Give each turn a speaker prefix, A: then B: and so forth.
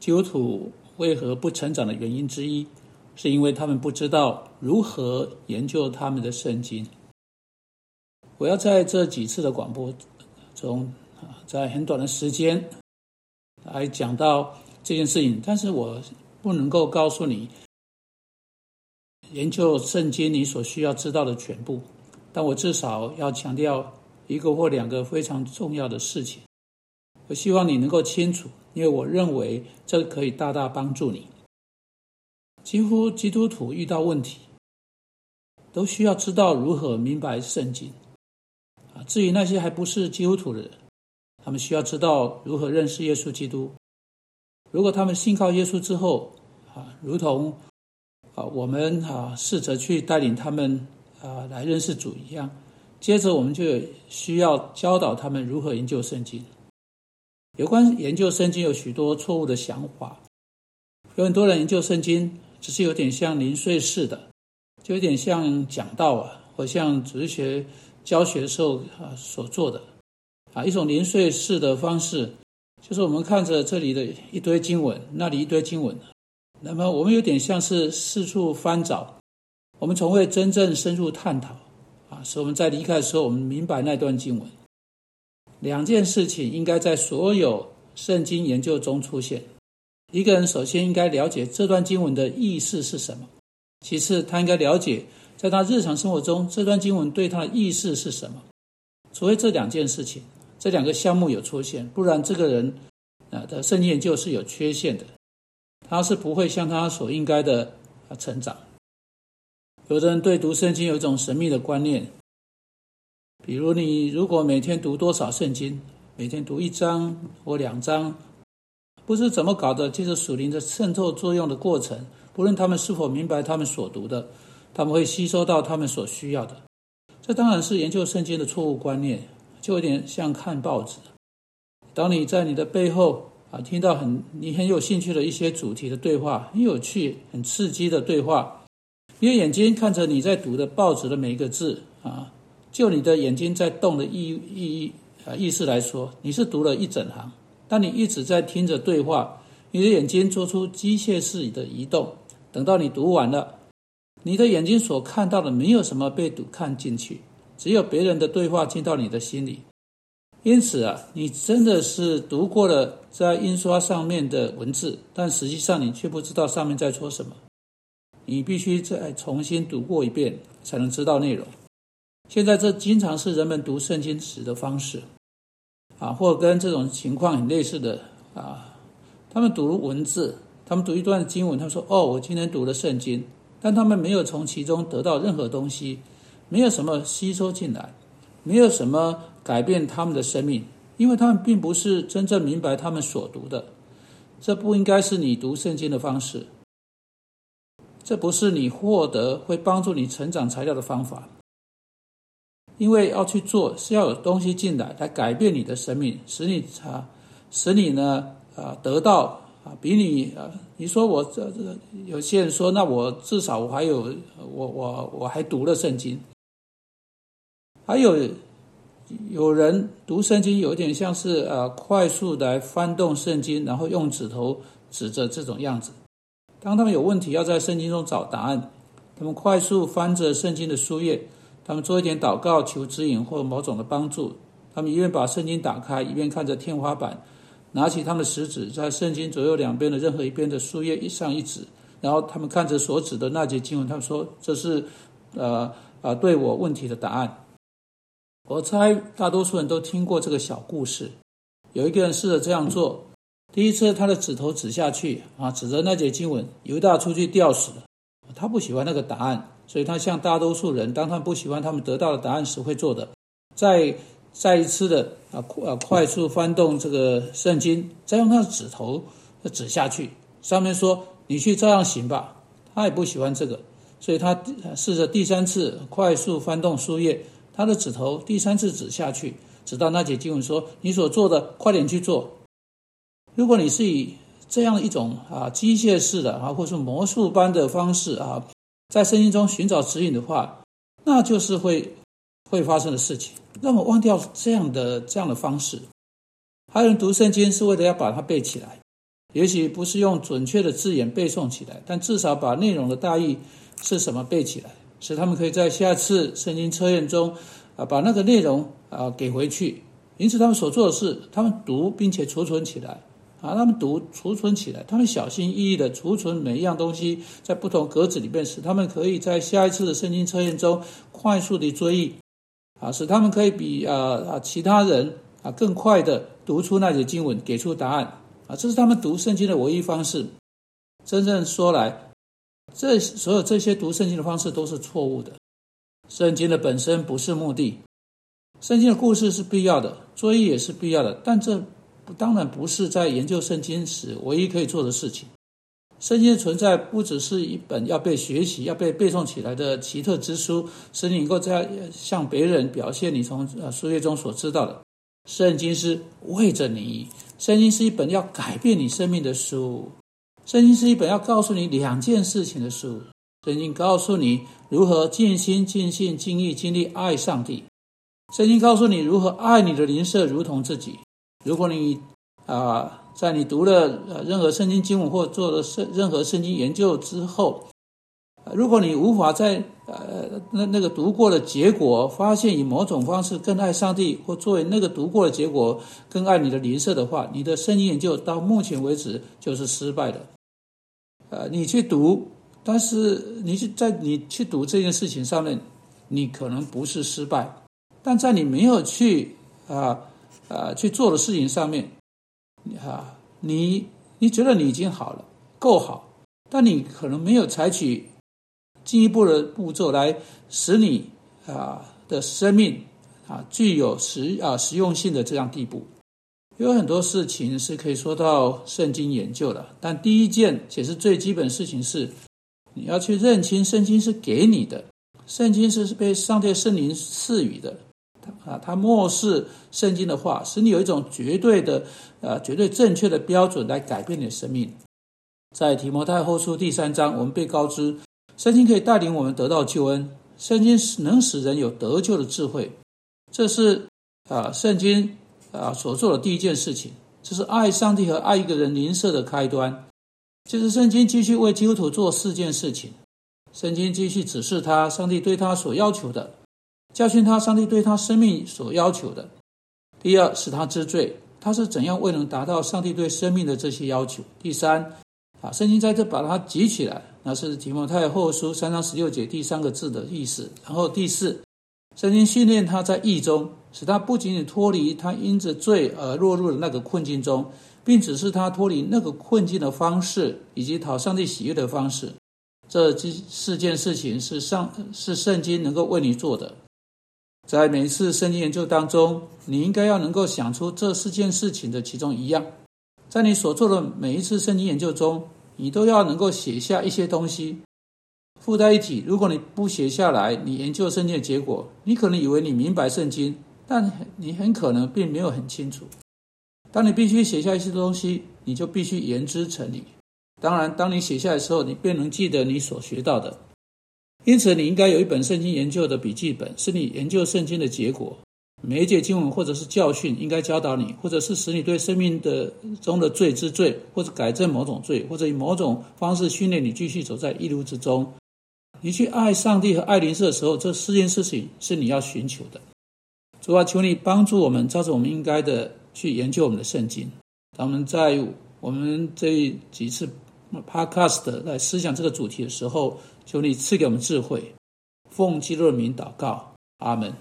A: 基督徒为何不成长的原因之一，是因为他们不知道如何研究他们的圣经。我要在这几次的广播中，在很短的时间来讲到这件事情，但是我不能够告诉你研究圣经你所需要知道的全部，但我至少要强调一个或两个非常重要的事情。我希望你能够清楚，因为我认为这可以大大帮助你。几乎基督徒遇到问题，都需要知道如何明白圣经。啊，至于那些还不是基督徒的人，他们需要知道如何认识耶稣基督。如果他们信靠耶稣之后，啊，如同啊我们啊试着去带领他们啊来认识主一样，接着我们就需要教导他们如何研究圣经。有关研究圣经有许多错误的想法，有很多人研究圣经只是有点像零碎式的，就有点像讲道啊，或像哲学。教学的时候啊所做的啊一种零碎式的方式，就是我们看着这里的一堆经文，那里一堆经文，那么我们有点像是四处翻找，我们从未真正深入探讨啊，使我们在离开的时候，我们明白那段经文。两件事情应该在所有圣经研究中出现：一个人首先应该了解这段经文的意思是什么，其次他应该了解。在他日常生活中，这段经文对他的意思是什么？除非这两件事情、这两个项目有出现，不然这个人啊的圣经研究是有缺陷的，他是不会像他所应该的啊成长。有的人对读圣经有一种神秘的观念，比如你如果每天读多少圣经，每天读一章或两章，不知怎么搞的，就是属灵的渗透作用的过程，不论他们是否明白他们所读的。他们会吸收到他们所需要的，这当然是研究圣经的错误观念，就有点像看报纸。当你在你的背后啊听到很你很有兴趣的一些主题的对话，很有趣、很刺激的对话，你的眼睛看着你在读的报纸的每一个字啊，就你的眼睛在动的意意义啊意思来说，你是读了一整行。当你一直在听着对话，你的眼睛做出机械式的移动，等到你读完了。你的眼睛所看到的没有什么被读看进去，只有别人的对话进到你的心里。因此啊，你真的是读过了在印刷上面的文字，但实际上你却不知道上面在说什么。你必须再重新读过一遍，才能知道内容。现在这经常是人们读圣经时的方式，啊，或跟这种情况很类似的啊。他们读文字，他们读一段经文，他说：“哦，我今天读了圣经。”但他们没有从其中得到任何东西，没有什么吸收进来，没有什么改变他们的生命，因为他们并不是真正明白他们所读的。这不应该是你读圣经的方式，这不是你获得会帮助你成长材料的方法。因为要去做，是要有东西进来，来改变你的生命，使你啊，使你呢啊得到。啊，比你啊，你说我这这，有些人说，那我至少我还有我我我还读了圣经，还有有人读圣经有点像是呃快速来翻动圣经，然后用指头指着这种样子。当他们有问题要在圣经中找答案，他们快速翻着圣经的书页，他们做一点祷告求指引或某种的帮助，他们一边把圣经打开，一边看着天花板。拿起他们的食指，在圣经左右两边的任何一边的书页一上一指，然后他们看着所指的那节经文，他们说：“这是，呃呃，对我问题的答案。”我猜大多数人都听过这个小故事。有一个人试着这样做，第一次他的指头指下去啊，指着那节经文，犹大出去吊死了。他不喜欢那个答案，所以他像大多数人，当他不喜欢他们得到的答案时会做的，再。再一次的啊，快快速翻动这个圣经，再用他的指头指下去，上面说：“你去照样行吧。”他也不喜欢这个，所以他试着第三次快速翻动书页，他的指头第三次指下去，直到那节经文说：“你所做的，快点去做。”如果你是以这样一种啊机械式的啊，或是魔术般的方式啊，在圣经中寻找指引的话，那就是会。会发生的事情，让我忘掉这样的这样的方式。还有人读圣经是为了要把它背起来，也许不是用准确的字眼背诵起来，但至少把内容的大意是什么背起来，使他们可以在下次圣经测验中啊把那个内容啊给回去。因此，他们所做的事，他们读并且储存起来。啊，他们读储存起来，他们小心翼翼的储存每一样东西在不同格子里面，使他们可以在下一次的圣经测验中快速的追忆，啊，使他们可以比啊啊其他人啊更快的读出那些经文，给出答案，啊，这是他们读圣经的唯一方式。真正说来，这所有这些读圣经的方式都是错误的。圣经的本身不是目的，圣经的故事是必要的，追忆也是必要的，但这。当然不是在研究圣经时唯一可以做的事情。圣经的存在不只是一本要被学习、要被背诵起来的奇特之书，使你能够在向别人表现你从呃书页中所知道的。圣经是为着你，圣经是一本要改变你生命的书。圣经是一本要告诉你两件事情的书。圣经告诉你如何尽心、尽性、尽意、尽力爱上帝。圣经告诉你如何爱你的邻舍如同自己。如果你啊，在你读了呃任何圣经经文或做了圣任何圣经研究之后，如果你无法在呃那那个读过的结果发现以某种方式更爱上帝，或作为那个读过的结果更爱你的邻舍的话，你的圣经研究到目前为止就是失败的。呃，你去读，但是你去在你去读这件事情上面，你可能不是失败，但在你没有去啊。啊，去做的事情上面，啊，你你觉得你已经好了，够好，但你可能没有采取进一步的步骤来使你啊的生命啊具有实啊实用性的这样地步。有很多事情是可以说到圣经研究的，但第一件且是最基本事情是，你要去认清圣经是给你的，圣经是被上帝圣灵赐予的。啊，他漠视圣经的话，使你有一种绝对的、呃，绝对正确的标准来改变你的生命。在提摩太后书第三章，我们被告知，圣经可以带领我们得到救恩，圣经能使人有得救的智慧。这是啊，圣经啊所做的第一件事情，这是爱上帝和爱一个人灵舍的开端。就是圣经继续为基督徒做四件事情，圣经继续指示他，上帝对他所要求的。教训他，上帝对他生命所要求的。第二，使他知罪，他是怎样未能达到上帝对生命的这些要求。第三，啊，圣经在这把它集起来，那是提摩太后书三章十六节第三个字的意思。然后第四，圣经训练他在义中，使他不仅仅脱离他因着罪而落入的那个困境中，并指示他脱离那个困境的方式，以及讨上帝喜悦的方式。这四件事情是上是圣经能够为你做的。在每一次圣经研究当中，你应该要能够想出这四件事情的其中一样。在你所做的每一次圣经研究中，你都要能够写下一些东西，附在一起。如果你不写下来，你研究圣经的结果，你可能以为你明白圣经，但你很可能并没有很清楚。当你必须写下一些东西，你就必须言之成理。当然，当你写下来的时候，你便能记得你所学到的。因此，你应该有一本圣经研究的笔记本，是你研究圣经的结果。每一节经文或者是教训，应该教导你，或者是使你对生命的中的罪之罪，或者改正某种罪，或者以某种方式训练你继续走在一路之中。你去爱上帝和爱邻舍的时候，这四件事情是你要寻求的。主啊，求你帮助我们，照着我们应该的去研究我们的圣经。当我们在我们这几次 podcast 来思想这个主题的时候。求你赐给我们智慧，奉基督的名祷告，阿门。